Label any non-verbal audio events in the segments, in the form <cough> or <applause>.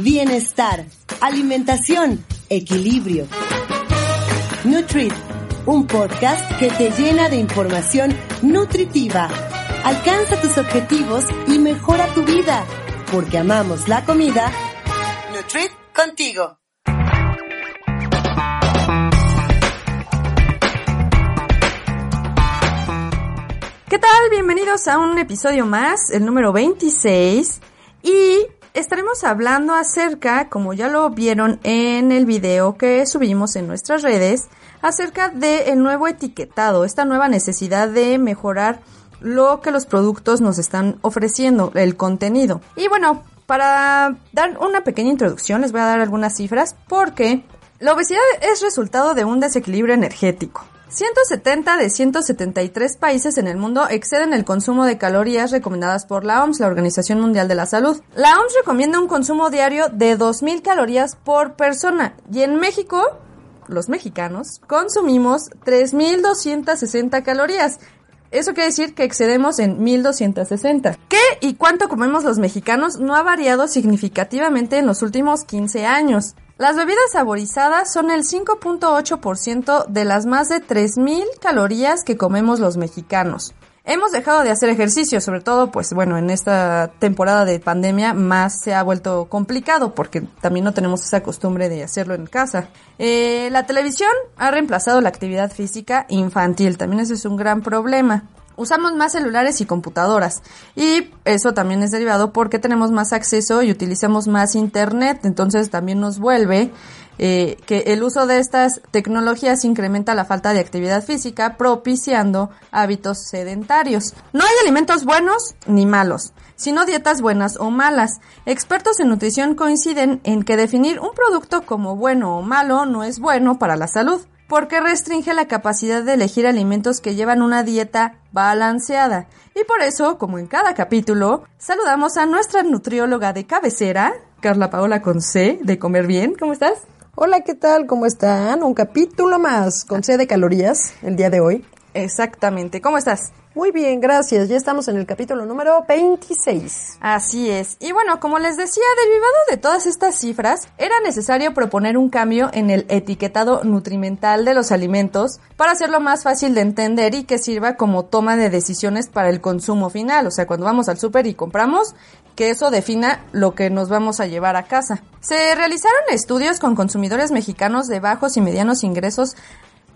Bienestar, alimentación, equilibrio. Nutrit, un podcast que te llena de información nutritiva. Alcanza tus objetivos y mejora tu vida, porque amamos la comida. Nutrit contigo. ¿Qué tal? Bienvenidos a un episodio más, el número 26. Y estaremos hablando acerca, como ya lo vieron en el video que subimos en nuestras redes, acerca del nuevo etiquetado, esta nueva necesidad de mejorar lo que los productos nos están ofreciendo, el contenido. Y bueno, para dar una pequeña introducción les voy a dar algunas cifras porque la obesidad es resultado de un desequilibrio energético. 170 de 173 países en el mundo exceden el consumo de calorías recomendadas por la OMS, la Organización Mundial de la Salud. La OMS recomienda un consumo diario de 2.000 calorías por persona y en México, los mexicanos, consumimos 3.260 calorías. Eso quiere decir que excedemos en 1260. ¿Qué y cuánto comemos los mexicanos no ha variado significativamente en los últimos 15 años? Las bebidas saborizadas son el 5.8% de las más de 3.000 calorías que comemos los mexicanos. Hemos dejado de hacer ejercicio, sobre todo, pues bueno, en esta temporada de pandemia más se ha vuelto complicado porque también no tenemos esa costumbre de hacerlo en casa. Eh, la televisión ha reemplazado la actividad física infantil, también ese es un gran problema usamos más celulares y computadoras. Y eso también es derivado porque tenemos más acceso y utilizamos más internet. Entonces también nos vuelve eh, que el uso de estas tecnologías incrementa la falta de actividad física, propiciando hábitos sedentarios. No hay alimentos buenos ni malos, sino dietas buenas o malas. Expertos en nutrición coinciden en que definir un producto como bueno o malo no es bueno para la salud porque restringe la capacidad de elegir alimentos que llevan una dieta balanceada. Y por eso, como en cada capítulo, saludamos a nuestra nutrióloga de cabecera, Carla Paola con C, de Comer Bien. ¿Cómo estás? Hola, ¿qué tal? ¿Cómo están? Un capítulo más con C de calorías el día de hoy. Exactamente. ¿Cómo estás? Muy bien, gracias. Ya estamos en el capítulo número 26. Así es. Y bueno, como les decía, derivado de todas estas cifras, era necesario proponer un cambio en el etiquetado nutrimental de los alimentos para hacerlo más fácil de entender y que sirva como toma de decisiones para el consumo final. O sea, cuando vamos al súper y compramos, que eso defina lo que nos vamos a llevar a casa. Se realizaron estudios con consumidores mexicanos de bajos y medianos ingresos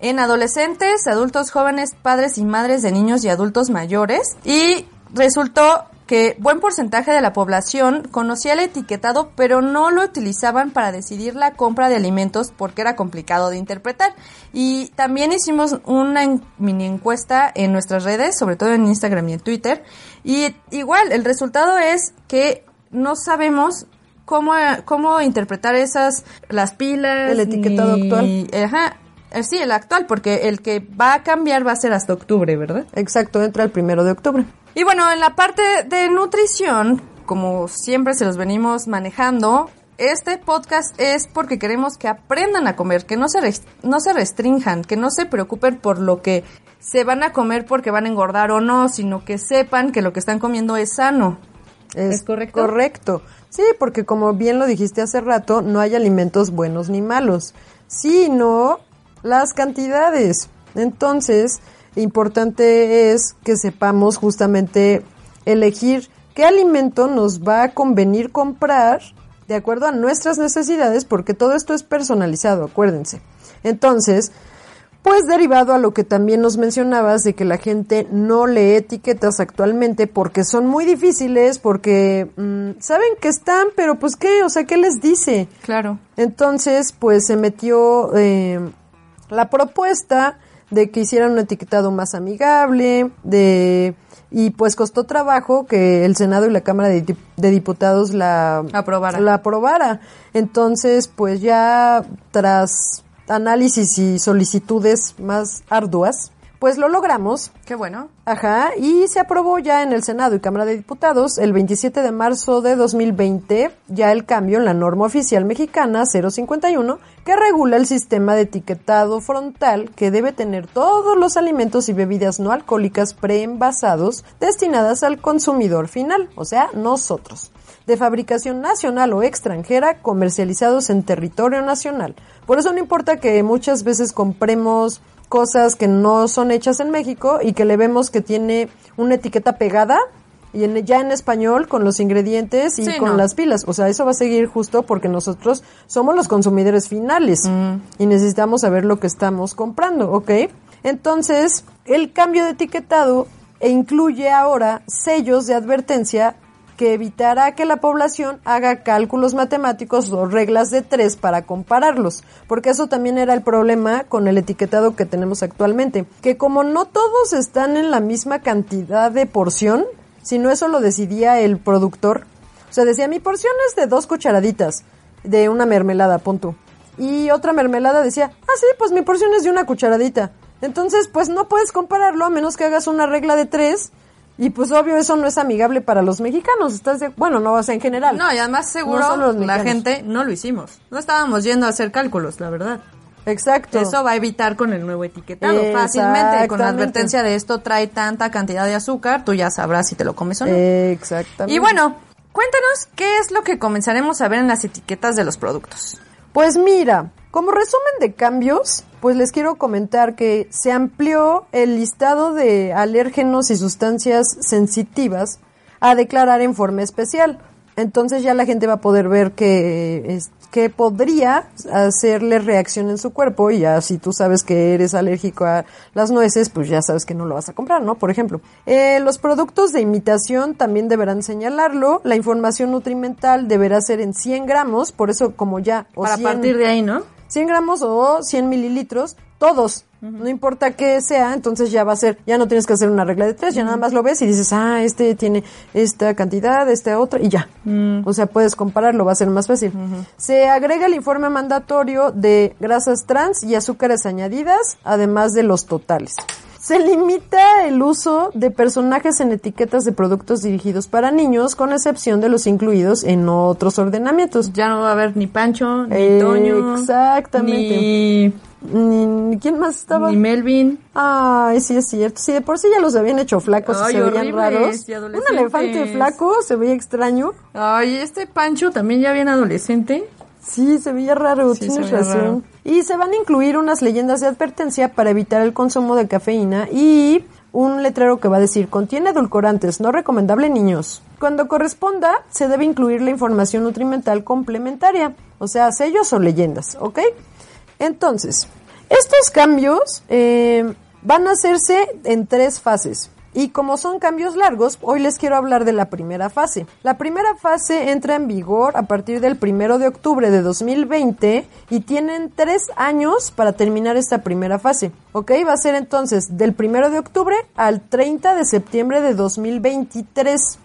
en adolescentes, adultos jóvenes, padres y madres de niños y adultos mayores y resultó que buen porcentaje de la población conocía el etiquetado pero no lo utilizaban para decidir la compra de alimentos porque era complicado de interpretar. Y también hicimos una mini encuesta en nuestras redes, sobre todo en Instagram y en Twitter. Y igual, el resultado es que no sabemos cómo, cómo interpretar esas, las pilas. El etiquetado actual. Ajá, eh, sí, el actual, porque el que va a cambiar va a ser hasta octubre, ¿verdad? Exacto, entra el primero de octubre. Y bueno, en la parte de nutrición, como siempre se los venimos manejando, este podcast es porque queremos que aprendan a comer, que no se, no se restrinjan, que no se preocupen por lo que se van a comer porque van a engordar o no, sino que sepan que lo que están comiendo es sano. ¿Es, correcto? Correcto. Sí, porque como bien lo dijiste hace rato, no hay alimentos buenos ni malos, sino las cantidades. Entonces, importante es que sepamos justamente elegir qué alimento nos va a convenir comprar de acuerdo a nuestras necesidades, porque todo esto es personalizado, acuérdense. Entonces, pues derivado a lo que también nos mencionabas de que la gente no lee etiquetas actualmente porque son muy difíciles, porque mm, saben que están, pero pues qué, o sea, ¿qué les dice? Claro. Entonces, pues se metió eh, la propuesta de que hicieran un etiquetado más amigable, de y pues costó trabajo que el Senado y la Cámara de, Diputados la aprobara. la aprobara. Entonces, pues ya tras análisis y solicitudes más arduas, pues lo logramos. Qué bueno. Ajá, y se aprobó ya en el Senado y Cámara de Diputados el 27 de marzo de 2020 ya el cambio en la norma oficial mexicana 051 que regula el sistema de etiquetado frontal que debe tener todos los alimentos y bebidas no alcohólicas preenvasados destinadas al consumidor final, o sea, nosotros de fabricación nacional o extranjera comercializados en territorio nacional. Por eso no importa que muchas veces compremos cosas que no son hechas en México y que le vemos que tiene una etiqueta pegada y en, ya en español con los ingredientes y con las pilas. O sea, eso va a seguir justo porque nosotros somos los consumidores finales mm. y necesitamos saber lo que estamos comprando, ¿ok? Entonces, el cambio de etiquetado incluye ahora sellos de advertencia que evitará que la población haga cálculos matemáticos o reglas de tres para compararlos, porque eso también era el problema con el etiquetado que tenemos actualmente, que como no todos están en la misma cantidad de porción, sino eso lo decidía el productor, o sea, decía mi porción es de dos cucharaditas de una mermelada, punto. Y otra mermelada decía, ah, sí, pues mi porción es de una cucharadita. Entonces, pues no puedes compararlo a menos que hagas una regla de tres y pues obvio eso no es amigable para los mexicanos, ¿estás de Bueno, no, o sea, en general. No, y además seguro la gente no lo hicimos. No estábamos yendo a hacer cálculos, la verdad. Exacto. Eso va a evitar con el nuevo etiquetado fácilmente. Con la advertencia de esto trae tanta cantidad de azúcar, tú ya sabrás si te lo comes o no. Exactamente. Y bueno, cuéntanos qué es lo que comenzaremos a ver en las etiquetas de los productos. Pues mira, como resumen de cambios, pues les quiero comentar que se amplió el listado de alérgenos y sustancias sensitivas a declarar en forma especial. Entonces ya la gente va a poder ver que, que podría hacerle reacción en su cuerpo y ya si tú sabes que eres alérgico a las nueces, pues ya sabes que no lo vas a comprar, ¿no? Por ejemplo, eh, los productos de imitación también deberán señalarlo. La información nutrimental deberá ser en 100 gramos, por eso como ya... Para partir de ahí, ¿no? 100 gramos o 100 mililitros, todos. No importa qué sea, entonces ya va a ser, ya no tienes que hacer una regla de tres, ya nada más lo ves y dices, ah, este tiene esta cantidad, este otro, y ya. Mm. O sea, puedes compararlo, va a ser más fácil. Se agrega el informe mandatorio de grasas trans y azúcares añadidas, además de los totales. Se limita el uso de personajes en etiquetas de productos dirigidos para niños, con excepción de los incluidos en otros ordenamientos. Ya no va a haber ni Pancho, ni Toño. Exactamente. Ni... ¿Quién más estaba? Ni Melvin. Ay, sí es cierto. Sí, de por sí ya los habían hecho flacos y se veían raros. Un elefante flaco se veía extraño. Ay, este Pancho también ya bien adolescente. Sí, se veía raro, tienes razón. Y se van a incluir unas leyendas de advertencia para evitar el consumo de cafeína y un letrero que va a decir contiene edulcorantes, no recomendable niños. Cuando corresponda, se debe incluir la información nutrimental complementaria, o sea, sellos o leyendas, ¿ok? Entonces, estos cambios eh, van a hacerse en tres fases. Y como son cambios largos, hoy les quiero hablar de la primera fase. La primera fase entra en vigor a partir del primero de octubre de 2020 y tienen tres años para terminar esta primera fase. ¿Ok? Va a ser entonces del primero de octubre al 30 de septiembre de 2023.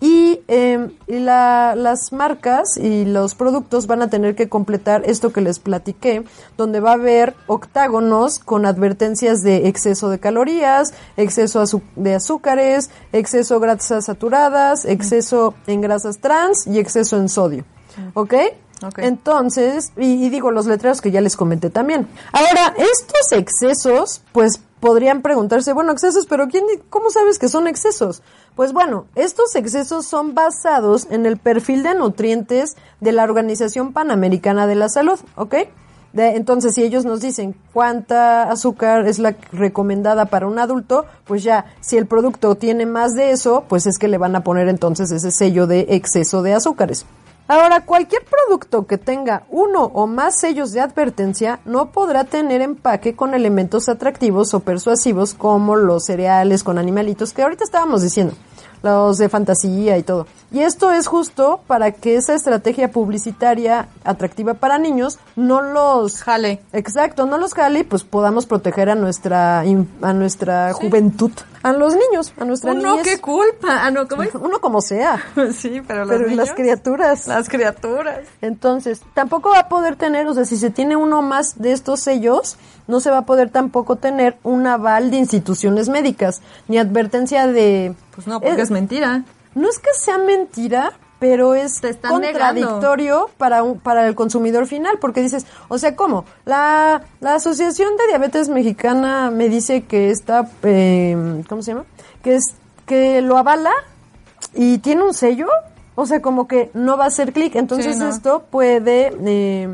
Y, eh, las marcas y los productos van a tener que completar esto que les platiqué, donde va a haber octágonos con advertencias de exceso de calorías, exceso de azúcares, exceso de grasas saturadas, exceso en grasas trans y exceso en sodio. ¿Ok? Entonces, y, digo los letreros que ya les comenté también. Ahora, estos excesos, pues podrían preguntarse, bueno, excesos, pero ¿quién, ¿cómo sabes que son excesos? Pues bueno, estos excesos son basados en el perfil de nutrientes de la Organización Panamericana de la Salud, ¿ok? entonces, si ellos nos dicen cuánta azúcar es la recomendada para un adulto, pues ya, si el producto tiene más de eso, pues es que le van a poner entonces ese sello de exceso de azúcares. Ahora, cualquier producto que tenga uno o más sellos de advertencia no podrá tener empaque con elementos atractivos o persuasivos como los cereales con animalitos que ahorita estábamos diciendo. Los de fantasía y todo. Y esto es justo para que esa estrategia publicitaria atractiva para niños no los jale. Exacto, no los jale y pues podamos proteger a nuestra a nuestra juventud, a los niños, a nuestra Uno niñez. qué culpa. Ah, no, ¿cómo es? Uno como sea. <laughs> sí, pero los Pero niños, las criaturas. Las criaturas. Entonces, tampoco va a poder tener, o sea, si se tiene uno más de estos sellos, no se va a poder tampoco tener un aval de instituciones médicas, ni advertencia de... Pues no, porque Eh, es mentira. No es que sea mentira, pero es contradictorio para, un, para el consumidor final, porque dices, o sea, ¿cómo? La, la Asociación de Diabetes Mexicana me dice que está, eh, ¿cómo se llama? Que, es, que lo avala y tiene un sello, o sea, como que no va a hacer clic, entonces Sí, no. esto puede, eh,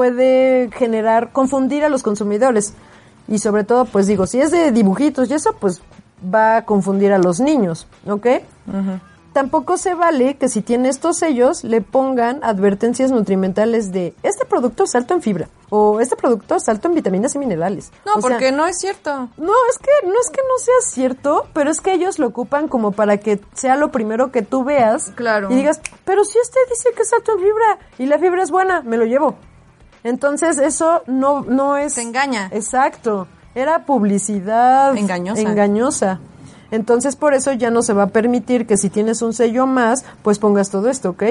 puede generar, confundir a los consumidores. Y sobre todo, pues digo, si es de dibujitos y eso, pues va a confundir a los niños, ¿ok? Tampoco se vale que si tiene estos sellos le pongan advertencias nutrimentales de este producto es alto en fibra o este producto es alto en vitaminas y minerales. No, O sea, porque no es cierto. no, es que no es que no sea cierto, pero es que ellos lo ocupan como para que sea lo primero que tú veas Claro. y digas, pero si este dice que es alto en fibra y la fibra es buena, me lo llevo. Entonces eso no no es Te engaña. Exacto, era publicidad Engañosa. engañosa. Entonces por eso ya no se va a permitir que si tienes un sello más, pues pongas todo esto, ¿ok?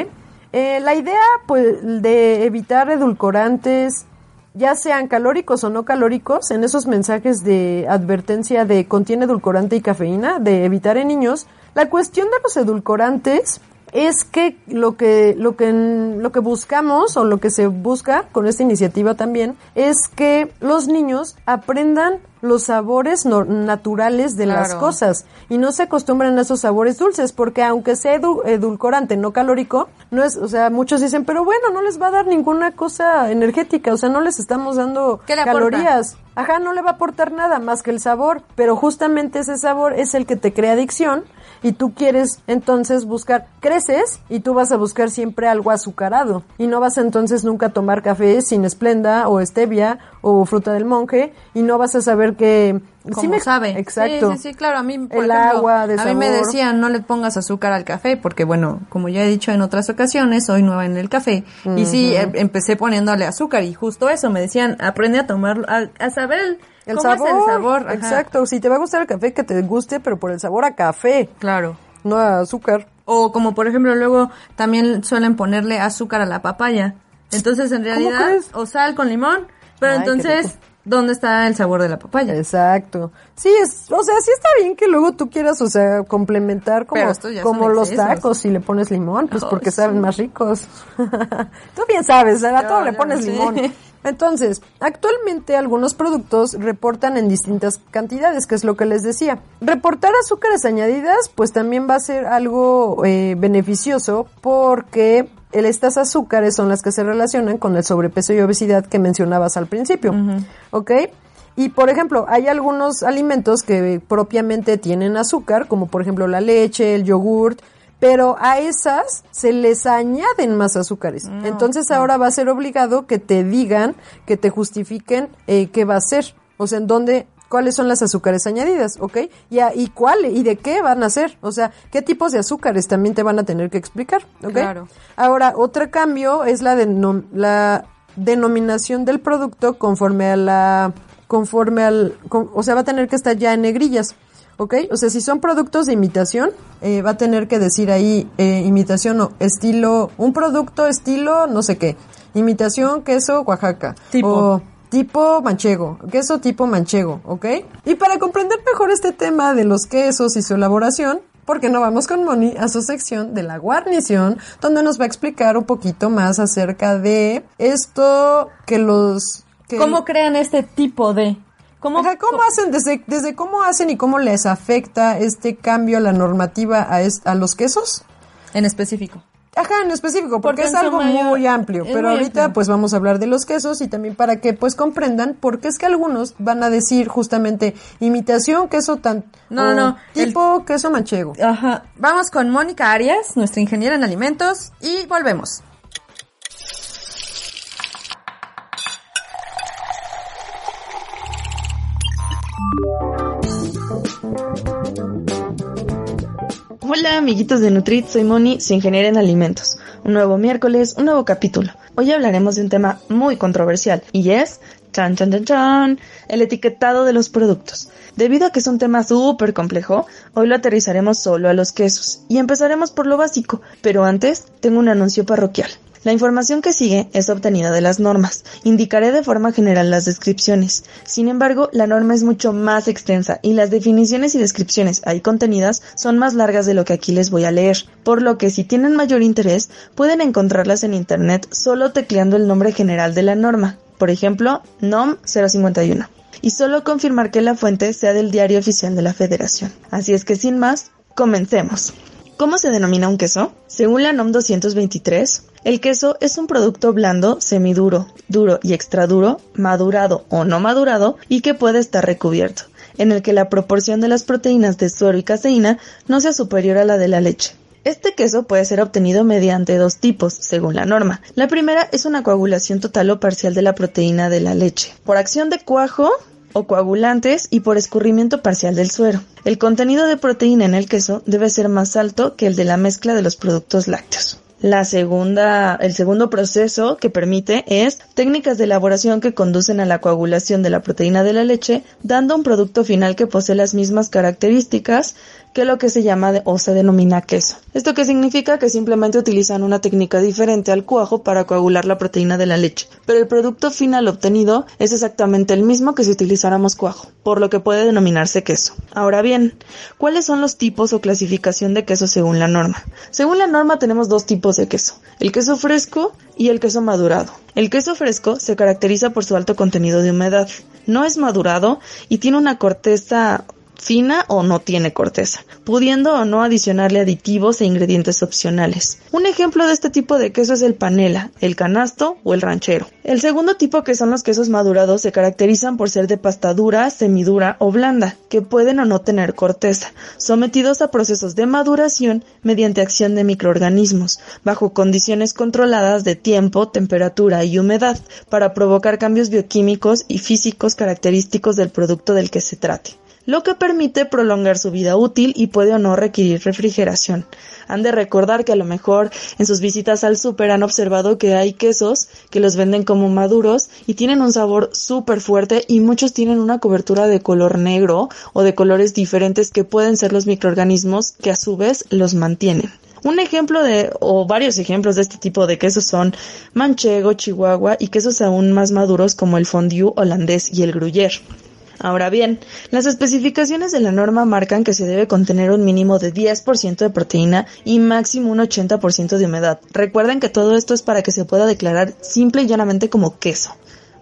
Eh, la idea pues de evitar edulcorantes, ya sean calóricos o no calóricos, en esos mensajes de advertencia de contiene edulcorante y cafeína, de evitar en niños, la cuestión de los edulcorantes es que lo que lo que lo que buscamos o lo que se busca con esta iniciativa también es que los niños aprendan los sabores no- naturales de las cosas. Y no se acostumbran a esos sabores dulces porque aunque sea edu- edulcorante no calórico no es o sea muchos dicen pero bueno no les va a dar ninguna cosa energética o sea no les estamos dando ¿Qué le aporta? calorías ajá no le va a aportar nada más que el sabor pero justamente ese sabor es el que te crea adicción y tú quieres entonces buscar, creces y tú vas a buscar siempre algo azucarado y no vas a entonces nunca tomar café sin esplenda o stevia o fruta del monje y no vas a saber que Como sí me- sabe. Exacto. Sí, sí, sí, claro. A mí, por El ejemplo, agua de A mí me decían, no le pongas azúcar al café, porque bueno, como ya he dicho en otras ocasiones, soy nueva en el café. Y sí, em- empecé poniéndole azúcar y justo eso, me decían, aprende a tomarlo, a, a saber el, El cómo sabor, es el sabor. Ajá. exacto. Si te va a gustar el café, que te guste, pero por el sabor a café, Claro. no a azúcar. O como por ejemplo luego también suelen ponerle azúcar a la papaya. Entonces en realidad, o sal con limón, pero Ay, entonces. ¿Dónde está el sabor de la papaya? Exacto. Sí, es, o sea, sí está bien que luego tú quieras, o sea, complementar como, como los excesos. tacos si le pones limón, pues Oh, porque sí. saben más ricos. <laughs> tú bien sabes, a Yo, todo le pones sí. limón. Entonces, actualmente algunos productos reportan en distintas cantidades, que es lo que les decía. Reportar azúcares añadidas, pues también va a ser algo eh, beneficioso porque estas azúcares son las que se relacionan con el sobrepeso y obesidad que mencionabas al principio. ¿Ok? Y por ejemplo, hay algunos alimentos que propiamente tienen azúcar, como por ejemplo la leche, el yogurt, pero a esas se les añaden más azúcares. Entonces ahora va a ser obligado que te digan, que te justifiquen eh, qué va a ser, o sea, en dónde, cuáles son las azúcares añadidas, ¿ok? Y, a- y cuál y de qué van a ser, o sea, qué tipos de azúcares también te van a tener que explicar, ¿ok? Claro. Ahora, otro cambio es la, denom- la denominación del producto conforme a la, conforme al, con- o sea, va a tener que estar ya en negrillas, ¿ok? O sea, si son productos de imitación, eh, va a tener que decir ahí eh, imitación o estilo, un producto estilo no sé qué, imitación queso Oaxaca. Tipo. O tipo manchego, queso tipo manchego, ¿ok? Y para comprender mejor este tema de los quesos y su elaboración, ¿por qué no vamos con Moni a su sección de la guarnición, donde nos va a explicar un poquito más acerca de esto que los... Que ¿Cómo crean este tipo de? ¿Cómo, Ajá, ¿cómo hacen, desde, desde cómo hacen y cómo les afecta este cambio a la normativa a, es- a los quesos? En específico. Ajá, en específico, porque, Porque es algo mayor- muy amplio. Pero muy ahorita amplio. pues vamos a hablar de los quesos y también para que pues comprendan por qué es que algunos van a decir justamente imitación queso tan... No, no, el- Tipo queso manchego. Ajá. Vamos con Mónica Arias, nuestra ingeniera en alimentos, y volvemos. Hola amiguitos de Nutrit, soy Moni, su ingeniera en alimentos. Un nuevo miércoles, un nuevo capítulo. Hoy hablaremos de un tema muy controversial y es, chan chan chan chan, el etiquetado de los productos. Debido a que es un tema súper complejo, hoy lo aterrizaremos solo a los quesos y empezaremos por lo básico, pero antes tengo un anuncio parroquial. La información que sigue es obtenida de las normas. Indicaré de forma general las descripciones. Sin embargo, la norma es mucho más extensa y las definiciones y descripciones ahí contenidas son más largas de lo que aquí les voy a leer, por lo que si tienen mayor interés pueden encontrarlas en Internet solo tecleando el nombre general de la norma, por ejemplo, NOM 051 y solo confirmar que la fuente sea del diario oficial de la Federación. Así es que sin más, comencemos. ¿Cómo se denomina un queso? Según la NOM 223, el queso es un producto blando, semiduro, duro y extraduro, madurado o no madurado y que puede estar recubierto, en el que la proporción de las proteínas de suero y caseína no sea superior a la de la leche. Este queso puede ser obtenido mediante dos tipos, según la norma. La primera es una coagulación total o parcial de la proteína de la leche, por acción de cuajo o coagulantes y por escurrimiento parcial del suero. El contenido de proteína en el queso debe ser más alto que el de la mezcla de los productos lácteos. La segunda, el segundo proceso que permite es técnicas de elaboración que conducen a la coagulación de la proteína de la leche, dando un producto final que posee las mismas características que lo que se llama o se denomina queso. Esto que significa que simplemente utilizan una técnica diferente al cuajo para coagular la proteína de la leche, pero el producto final obtenido es exactamente el mismo que si utilizáramos cuajo, por lo que puede denominarse queso. Ahora bien, ¿cuáles son los tipos o clasificación de queso según la norma? Según la norma tenemos dos tipos de queso, el queso fresco y el queso madurado. El queso fresco se caracteriza por su alto contenido de humedad, no es madurado y tiene una corteza fina o no tiene corteza, pudiendo o no adicionarle aditivos e ingredientes opcionales. Un ejemplo de este tipo de queso es el panela, el canasto o el ranchero. El segundo tipo que son los quesos madurados se caracterizan por ser de pasta dura, semidura o blanda, que pueden o no tener corteza, sometidos a procesos de maduración mediante acción de microorganismos, bajo condiciones controladas de tiempo, temperatura y humedad, para provocar cambios bioquímicos y físicos característicos del producto del que se trate lo que permite prolongar su vida útil y puede o no requerir refrigeración. Han de recordar que a lo mejor en sus visitas al súper han observado que hay quesos que los venden como maduros y tienen un sabor súper fuerte y muchos tienen una cobertura de color negro o de colores diferentes que pueden ser los microorganismos que a su vez los mantienen. Un ejemplo de, o varios ejemplos de este tipo de quesos son manchego, chihuahua y quesos aún más maduros como el fondue holandés y el gruyère. Ahora bien, las especificaciones de la norma marcan que se debe contener un mínimo de 10% de proteína y máximo un 80% de humedad. Recuerden que todo esto es para que se pueda declarar simple y llanamente como queso.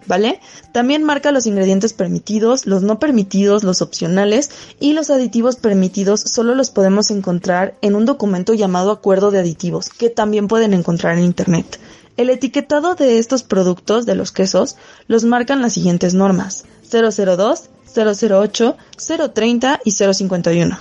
¿Vale? También marca los ingredientes permitidos, los no permitidos, los opcionales y los aditivos permitidos solo los podemos encontrar en un documento llamado Acuerdo de Aditivos, que también pueden encontrar en Internet. El etiquetado de estos productos, de los quesos, los marcan las siguientes normas. 002, 008, 030 y 051.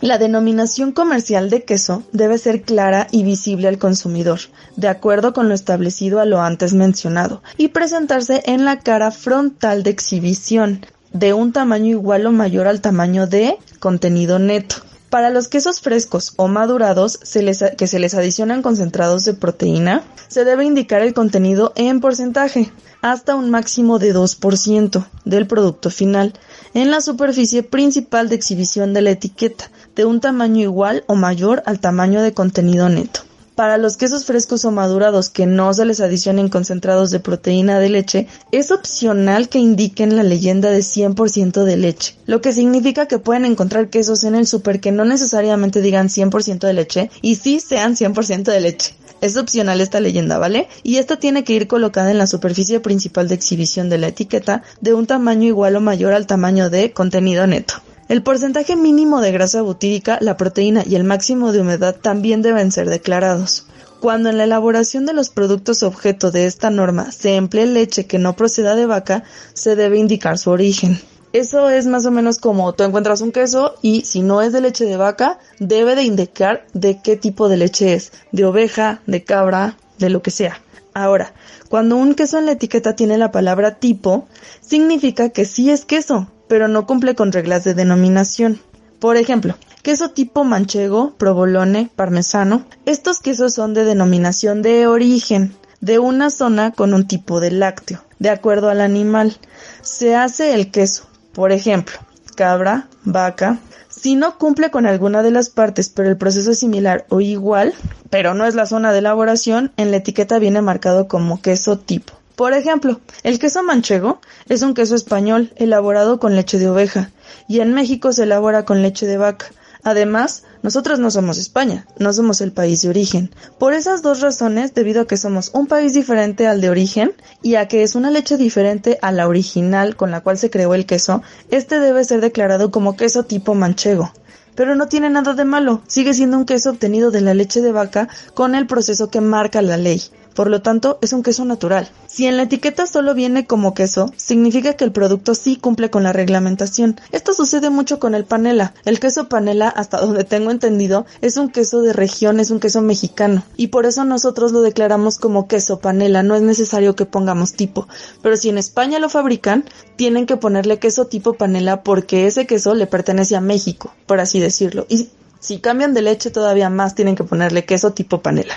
La denominación comercial de queso debe ser clara y visible al consumidor, de acuerdo con lo establecido a lo antes mencionado, y presentarse en la cara frontal de exhibición, de un tamaño igual o mayor al tamaño de contenido neto. Para los quesos frescos o madurados que se les adicionan concentrados de proteína, se debe indicar el contenido en porcentaje, hasta un máximo de 2% del producto final, en la superficie principal de exhibición de la etiqueta, de un tamaño igual o mayor al tamaño de contenido neto. Para los quesos frescos o madurados que no se les adicionen concentrados de proteína de leche, es opcional que indiquen la leyenda de 100% de leche, lo que significa que pueden encontrar quesos en el super que no necesariamente digan 100% de leche y sí sean 100% de leche. Es opcional esta leyenda, ¿vale? Y esta tiene que ir colocada en la superficie principal de exhibición de la etiqueta de un tamaño igual o mayor al tamaño de contenido neto. El porcentaje mínimo de grasa butírica, la proteína y el máximo de humedad también deben ser declarados. Cuando en la elaboración de los productos objeto de esta norma se emplee leche que no proceda de vaca, se debe indicar su origen. Eso es más o menos como tú encuentras un queso y si no es de leche de vaca, debe de indicar de qué tipo de leche es, de oveja, de cabra, de lo que sea. Ahora, cuando un queso en la etiqueta tiene la palabra tipo, significa que sí es queso, pero no cumple con reglas de denominación. Por ejemplo, queso tipo manchego, provolone, parmesano. Estos quesos son de denominación de origen de una zona con un tipo de lácteo, de acuerdo al animal. Se hace el queso, por ejemplo, cabra, vaca. Si no cumple con alguna de las partes, pero el proceso es similar o igual, pero no es la zona de elaboración, en la etiqueta viene marcado como queso tipo. Por ejemplo, el queso manchego es un queso español elaborado con leche de oveja y en México se elabora con leche de vaca. Además, nosotros no somos España, no somos el país de origen. Por esas dos razones, debido a que somos un país diferente al de origen y a que es una leche diferente a la original con la cual se creó el queso, este debe ser declarado como queso tipo manchego. Pero no tiene nada de malo, sigue siendo un queso obtenido de la leche de vaca con el proceso que marca la ley. Por lo tanto, es un queso natural. Si en la etiqueta solo viene como queso, significa que el producto sí cumple con la reglamentación. Esto sucede mucho con el panela. El queso panela, hasta <laughs> donde tengo entendido, es un queso de región, es un queso mexicano. Y por eso nosotros lo declaramos como queso panela. No es necesario que pongamos tipo. Pero si en España lo fabrican, tienen que ponerle queso tipo panela porque ese queso le pertenece a México, por así decirlo. Y si cambian de leche todavía más, tienen que ponerle queso tipo panela.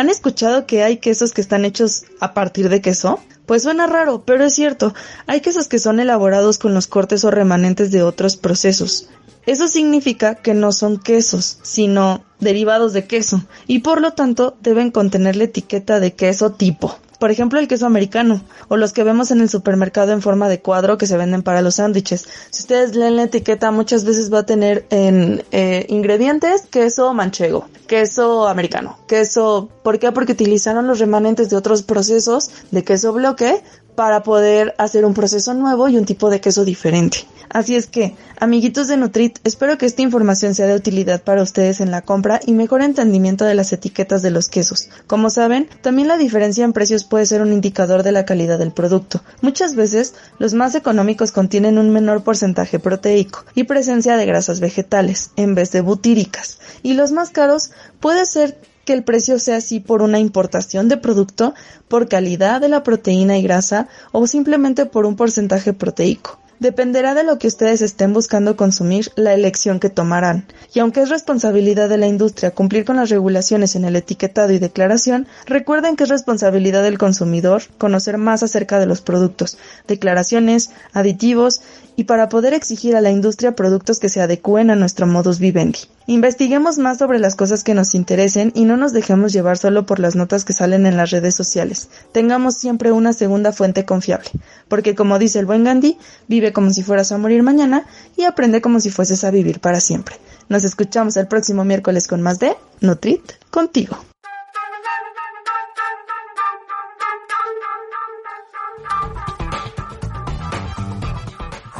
¿Han escuchado que hay quesos que están hechos a partir de queso? Pues suena raro, pero es cierto. Hay quesos que son elaborados con los cortes o remanentes de otros procesos. Eso significa que no son quesos, sino derivados de queso, y por lo tanto deben contener la etiqueta de queso tipo por ejemplo el queso americano o los que vemos en el supermercado en forma de cuadro que se venden para los sándwiches. Si ustedes leen la etiqueta muchas veces va a tener en eh, ingredientes queso manchego, queso americano, queso, ¿por qué? Porque utilizaron los remanentes de otros procesos de queso bloque para poder hacer un proceso nuevo y un tipo de queso diferente. Así es que, amiguitos de Nutrit, espero que esta información sea de utilidad para ustedes en la compra y mejor entendimiento de las etiquetas de los quesos. Como saben, también la diferencia en precios puede ser un indicador de la calidad del producto. Muchas veces, los más económicos contienen un menor porcentaje proteico y presencia de grasas vegetales, en vez de butíricas, y los más caros puede ser que el precio sea así por una importación de producto, por calidad de la proteína y grasa o simplemente por un porcentaje proteico. Dependerá de lo que ustedes estén buscando consumir la elección que tomarán. Y aunque es responsabilidad de la industria cumplir con las regulaciones en el etiquetado y declaración, recuerden que es responsabilidad del consumidor conocer más acerca de los productos, declaraciones, aditivos y para poder exigir a la industria productos que se adecúen a nuestro modus vivendi. Investiguemos más sobre las cosas que nos interesen y no nos dejemos llevar solo por las notas que salen en las redes sociales. Tengamos siempre una segunda fuente confiable, porque como dice el buen Gandhi, vive como si fueras a morir mañana y aprende como si fueses a vivir para siempre. Nos escuchamos el próximo miércoles con más de Nutrit contigo.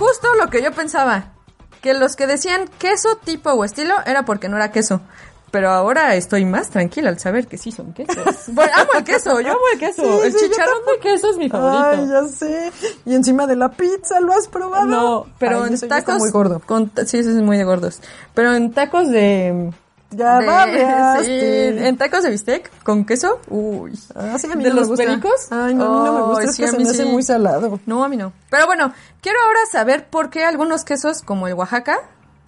Justo lo que yo pensaba que los que decían queso tipo o estilo era porque no era queso. Pero ahora estoy más tranquila al saber que sí son quesos. <laughs> Bueno, amo el queso, yo amo el queso. el chicharrón de queso es mi favorito. Ay, ya sé. Y encima de la pizza, ¿lo has probado? No, pero en tacos... muy gordo. sí, eso es muy de gordos. Pero en tacos de ya va, sí, en tacos de bistec con queso. Uy. Ah, sí, a mí ¿De no los me gusta. pericos? Ay, no, a mí no me gusta, Oh, es sí, que a se me hace sí. muy salado. No, a mí no. Pero bueno, quiero ahora saber por qué algunos quesos, como el Oaxaca,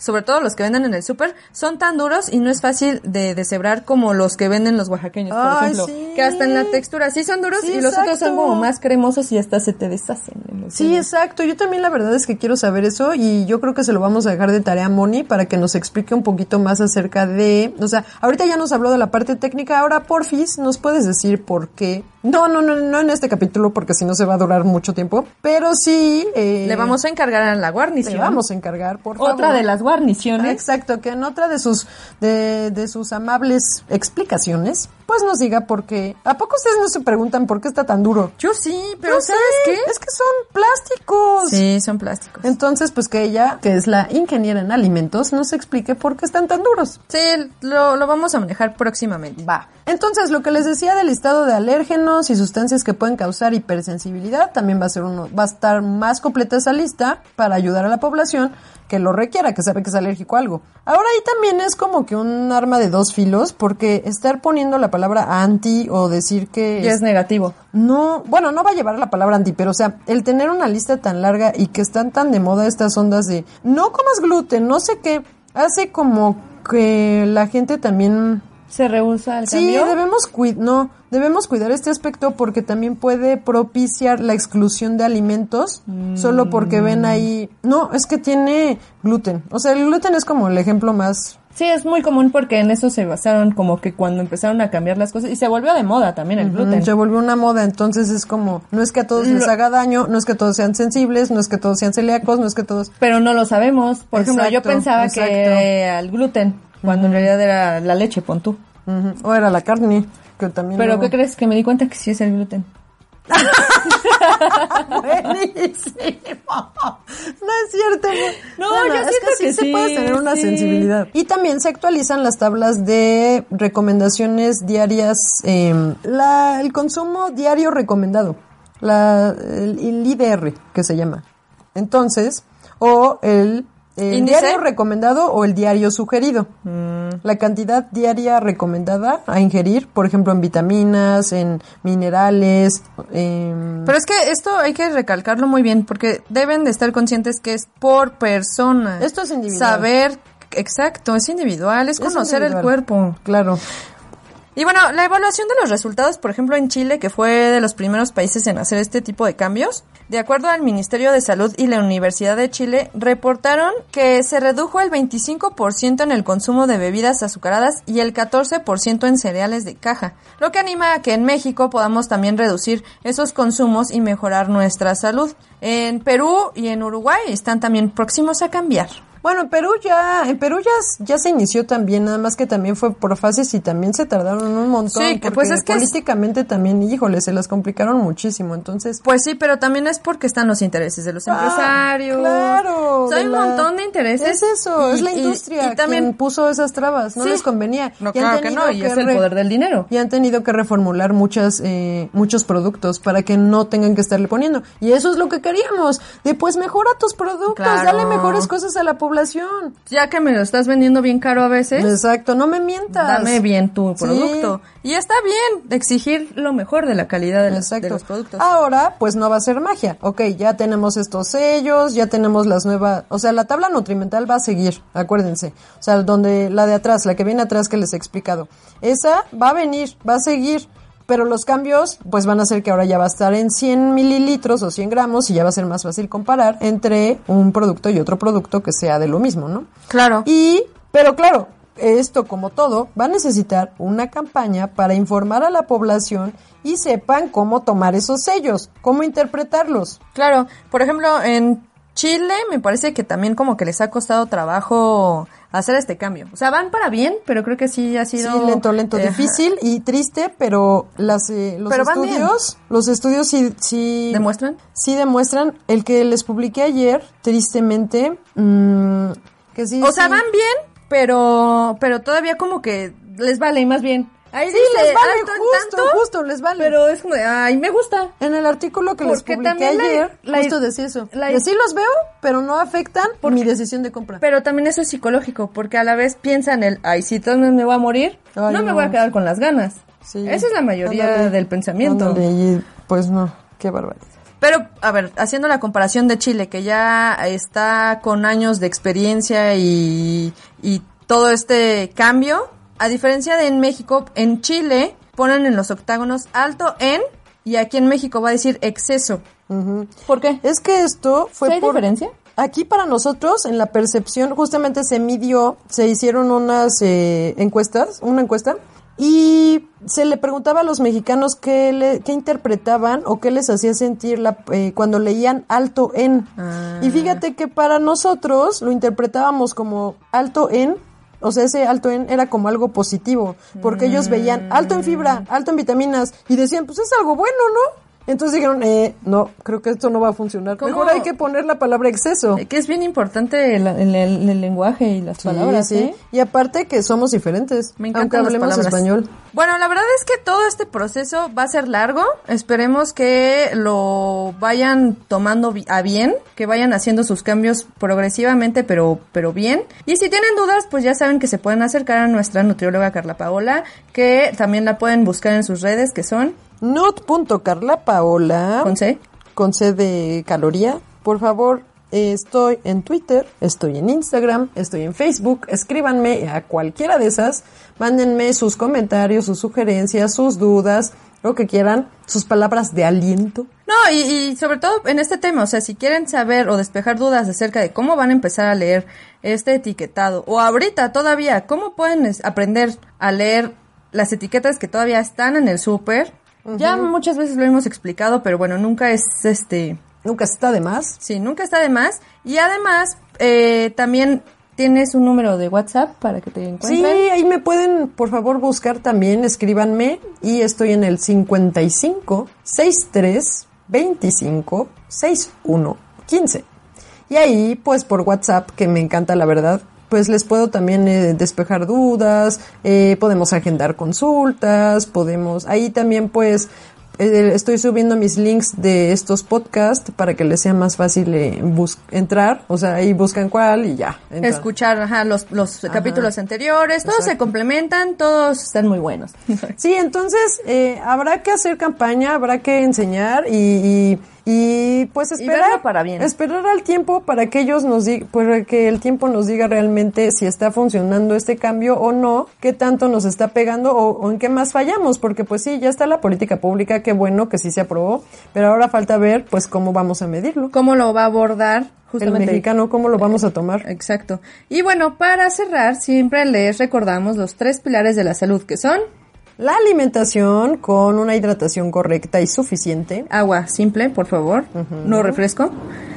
sobre todo los que venden en el súper, son tan duros y no es fácil de deshebrar como los que venden los oaxaqueños, por Ay, ejemplo. sí. Que hasta en la textura sí son duros Sí, y los otros son como más cremosos y hasta se te deshacen. Sí, exacto. Yo también la verdad es que quiero saber eso y yo creo que se lo vamos a dejar de tarea a Moni para que nos explique un poquito más acerca de, o sea, ahorita ya nos habló de la parte técnica, ahora porfis, ¿nos puedes decir por qué? No, no, no, no en este capítulo porque si no se va a durar mucho tiempo, pero sí eh, Le vamos a encargar a la guarnición. le vamos a encargar, por favor. Otra de las Ah, guarniciones. Exacto, que en otra de sus de, de sus amables explicaciones, pues nos diga por qué. ¿A poco ustedes no se preguntan por qué está tan duro? Yo sí, pero Yo ¿sabes sé, qué? Es que son plásticos. Sí, son plásticos. Entonces, pues que ella, que es la ingeniera en alimentos, nos explique por qué están tan duros. Sí, lo, lo vamos a manejar próximamente. Va. Entonces, lo que les decía del listado de alérgenos y sustancias que pueden causar hipersensibilidad, también va a ser uno, va a estar más completa esa lista para ayudar a la población que lo requiera, que sabe que es alérgico a algo. Ahora ahí también es como que un arma de dos filos, porque estar poniendo la palabra anti o decir que Y es negativo. no, bueno, no va a llevar la palabra anti, pero o sea, el tener una lista tan larga y que están tan de moda estas ondas de no comas gluten, no sé qué. hace como que la gente también se rehúsa al sí, cambio. debemos cui- no, debemos cuidar este aspecto porque también puede propiciar la exclusión de alimentos solo porque ven ahí, no, es que tiene gluten. O sea, el gluten es como el ejemplo más Sí, es muy común porque en eso se basaron como que cuando empezaron a cambiar las cosas y se volvió de moda también el gluten. Mm, Se volvió una moda, entonces es como, no es que a todos les haga daño, no es que todos sean sensibles, no es que todos sean celíacos, no es que todos... Pero no lo sabemos. Por ejemplo, yo pensaba exacto. que al gluten, cuando en realidad era la leche, pon tú. O era la carne, que también... Pero ¿qué crees? Que me di cuenta que sí es el gluten. <laughs> Buenísimo. No es cierto. No, Bueno, yo es siento que sí se puede tener una sí. sensibilidad. Y también se actualizan las tablas de recomendaciones diarias, eh, la, el consumo diario recomendado, la, el, el IDR que se llama. Entonces, o el, el ¿Índice? diario recomendado o el diario sugerido. La cantidad diaria recomendada a ingerir, por ejemplo, en vitaminas, en minerales, en... Pero es que esto hay que recalcarlo muy bien porque deben de estar conscientes que es por persona. Esto es individual. Saber, exacto, es individual, es Es conocer el cuerpo. Claro. Y bueno, la evaluación de los resultados, por ejemplo, en Chile, que fue de los primeros países en hacer este tipo de cambios, de acuerdo al Ministerio de Salud y la Universidad de Chile, reportaron que se redujo el 25% en el consumo de bebidas azucaradas y el 14% en cereales de caja, lo que anima a que en México podamos también reducir esos consumos y mejorar nuestra salud. En Perú y en Uruguay están también próximos a cambiar. Bueno, en Perú ya, en Perú ya, ya se inició también, nada más que también fue por fases y también se tardaron un montón. Sí, que porque pues es que es- políticamente también, híjole, se las complicaron muchísimo, entonces. Pues sí, pero también es porque están los intereses de los Ah, empresarios. claro. O sea, hay un la- montón de intereses. Es eso, Y- es la y- industria y también- quien puso esas trabas, no Sí. les convenía. No, Y claro que no, y es el re- poder del dinero. Y han tenido que reformular muchas, eh, muchos productos para que no tengan que estarle poniendo. Y eso es lo que queríamos. De pues mejora tus productos, Claro. dale mejores cosas a la población. Ya que me lo estás vendiendo bien caro a veces, Exacto, no me mientas. dame bien tu Sí. producto. Y está bien exigir lo mejor de la calidad de los, de los productos. Ahora, pues no va a ser magia. Ok, ya tenemos estos sellos, ya tenemos las nuevas, o sea, la tabla nutrimental va a seguir, acuérdense. O sea, donde la de atrás, la que viene atrás que les he explicado. Esa va a venir, va a seguir. Pero los cambios, pues van a ser que ahora ya va a estar en 100 mililitros o 100 gramos y ya va a ser más fácil comparar entre un producto y otro producto que sea de lo mismo, ¿no? Claro. Y, pero claro, esto como todo va a necesitar una campaña para informar a la población y sepan cómo tomar esos sellos, cómo interpretarlos. Claro, por ejemplo, en Chile me parece que también como que les ha costado trabajo hacer este cambio. O sea, van para bien, pero creo que sí ha Sí, sido... lento, lento, eh, difícil y triste, pero las, eh, los Pero estudios, los estudios sí, sí, ¿Demuestran? sí demuestran. El que les publiqué ayer, tristemente, mm, que sí. O sea, sí. van bien, pero pero todavía como que les vale y más bien. Ahí Sí, dice, les vale, alto justo, tanto, justo, les vale. pero es como de, ay, me gusta. En el artículo que les Porque publiqué también la- ayer, la- justo decía eso. la- que sí los veo, pero no afectan por mi decisión de compra. Pero también eso es psicológico, porque a la vez piensan el, ay, si entonces me voy a morir, Ay, no, me no. voy a quedar con las ganas. Sí. Esa es la mayoría Ándale. del pensamiento. Ándale, y pues no, qué barbaridad. Pero, a ver, haciendo la comparación de Chile, que ya está con años de experiencia y, y todo este cambio, a diferencia de en México, en Chile ponen en los octágonos alto en, y aquí en México va a decir exceso. ¿Por qué? Es que esto fue ¿Sí hay por... diferencia? Aquí para nosotros, en la percepción, justamente se midió, se hicieron unas eh, encuestas, una encuesta, y se le preguntaba a los mexicanos qué, le, qué interpretaban o qué les hacía sentir la, eh, cuando leían alto en. Ah. Y fíjate que para nosotros lo interpretábamos como alto en, o sea, ese alto en era como algo positivo, porque ellos veían alto en fibra, alto en vitaminas, y decían, pues es algo bueno, ¿no? Entonces dijeron, eh, no, creo que esto no va a funcionar. ¿Cómo? Mejor hay que poner la palabra exceso. Eh, Que es bien importante el, el- el- el lenguaje y las Sí, palabras, sí. ¿eh? Y aparte que somos diferentes, Me aunque las hablemos español. Bueno, la verdad es que todo este proceso va a ser largo. Esperemos que lo vayan tomando a bien, que vayan haciendo sus cambios progresivamente, pero, pero bien. Y si tienen dudas, pues ya saben que se pueden acercar a nuestra nutrióloga Carla Paola, que también la pueden buscar en sus redes, que son Nut.carlapaola con C. con C de caloría. Por favor, Estoy en Twitter, estoy en Instagram, estoy en Facebook. Escríbanme a cualquiera de esas. Mándenme sus comentarios, sus sugerencias, sus dudas, lo que quieran, sus palabras de aliento. No, y, y, sobre todo en este tema, o sea, si quieren saber o despejar dudas acerca de cómo van a empezar a leer este etiquetado, o ahorita todavía, cómo pueden aprender a leer las etiquetas que todavía están en el súper, ya muchas veces lo hemos explicado, pero bueno, nunca es este... Nunca está de más. Sí, nunca está de más. Y además, eh, también tienes un número de WhatsApp para que te encuentren. Sí, ahí me pueden, por favor, buscar también, escríbanme. Y estoy en el 55 63 25 61 15. Y ahí, pues por WhatsApp, que me encanta la verdad, pues les puedo también eh, despejar dudas, eh, podemos agendar consultas, podemos, ahí también pues eh, estoy subiendo mis links de estos podcasts para que les sea más fácil eh, entrar, o sea, ahí buscan cuál y ya. Entran. Escuchar ajá, los, los capítulos anteriores, todos se complementan, todos están muy buenos. sí, entonces eh, habrá que hacer campaña, habrá que enseñar y, y y pues esperar y para bien. esperar al tiempo para que ellos nos digan para que el tiempo nos diga realmente si está funcionando este cambio o no qué tanto nos está pegando o, o, en qué más fallamos porque pues sí ya está la política pública qué bueno que sí se aprobó pero ahora falta ver pues cómo vamos a medirlo cómo lo va a abordar Justamente. El mexicano, ¿cómo lo vamos a tomar? Exacto. Y bueno, para cerrar, siempre les recordamos los tres pilares de la salud que son la alimentación con una hidratación correcta y suficiente. Agua simple, por favor. Uh -huh. No refresco.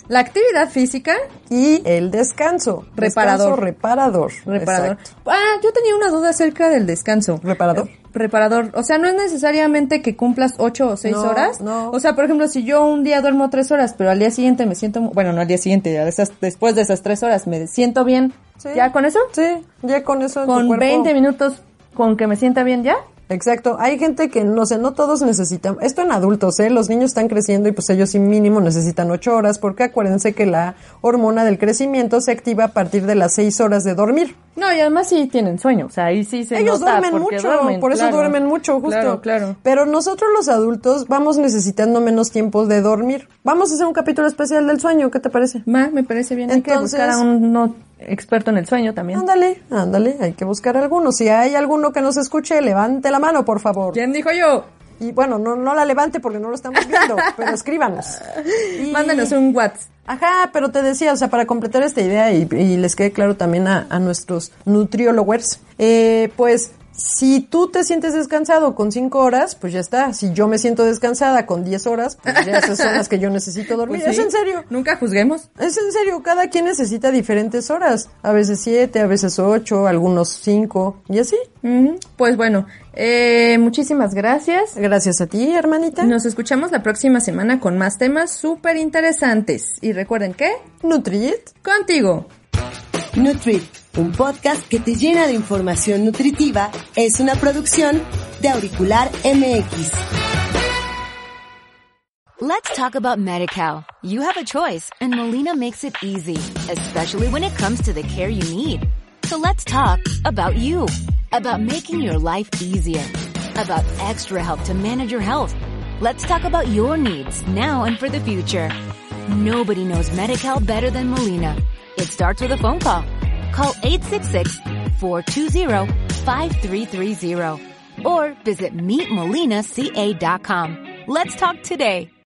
La actividad física. Y el descanso. Reparador. Descanso reparador. Reparador. Exacto. Ah, yo tenía una duda acerca del descanso. ¿Reparador? Eh, reparador. O sea, no es necesariamente que cumplas ocho o seis No, horas. no. O sea, por ejemplo, si yo un día duermo tres horas, pero al día siguiente me siento, bueno, no al día siguiente, esas- después de esas tres horas me siento bien. Sí. ¿Ya con eso? Sí, ya con eso tu Con cuerpo- 20 minutos con que me sienta bien ya. Exacto. Hay gente que no sé, no todos necesitan. Esto en adultos, ¿eh? Los niños están creciendo y pues ellos sí mínimo necesitan ocho horas porque acuérdense que la hormona del crecimiento se activa a partir de las seis horas de dormir. No, y además sí tienen sueño, o sea, ahí sí se Ellos nota duermen mucho, duermen, por eso claro. duermen mucho, justo. Claro, claro. Pero nosotros los adultos vamos necesitando menos tiempo de dormir. Vamos a hacer un capítulo especial del sueño, ¿qué te parece? Ma, me parece bien. Hay que Entonces- buscar a un no experto en el sueño también. Ándale, ándale, hay que buscar alguno. Si hay alguno que nos escuche, levante la mano, por favor. ¿Quién dijo yo? Y bueno, no, no la levante porque no lo estamos viendo, <laughs> pero escríbanos. Y- Mándanos un WhatsApp. Ajá, pero te decía, o sea, para completar esta idea y, y les quede claro también a, a nuestros nutriólogos, eh, pues si tú te sientes descansado con cinco horas, pues ya está. Si yo me siento descansada con 10 horas, pues ya esas son las que yo necesito dormir. Pues sí. Es en serio. Nunca juzguemos. Es en serio, cada quien necesita diferentes horas. A veces siete, a veces ocho, algunos cinco, y así. Pues bueno, eh, muchísimas gracias. Gracias a ti, hermanita. Nos escuchamos la próxima semana con más temas súper interesantes. Y recuerden que, Nutrit. contigo. Nutrit, un podcast que te llena de información nutritiva, es una producción de Auricular MX. Let's talk about MediCal. You have a choice and Molina makes it easy, especially when it comes to the care you need. So let's talk about you, about making your life easier, about extra help to manage your health. Let's talk about your needs now and for the future. Nobody knows MediCal better than Molina. It starts with a phone call. Call 866-420-5330 or visit meetmolinaca.com. Let's talk today.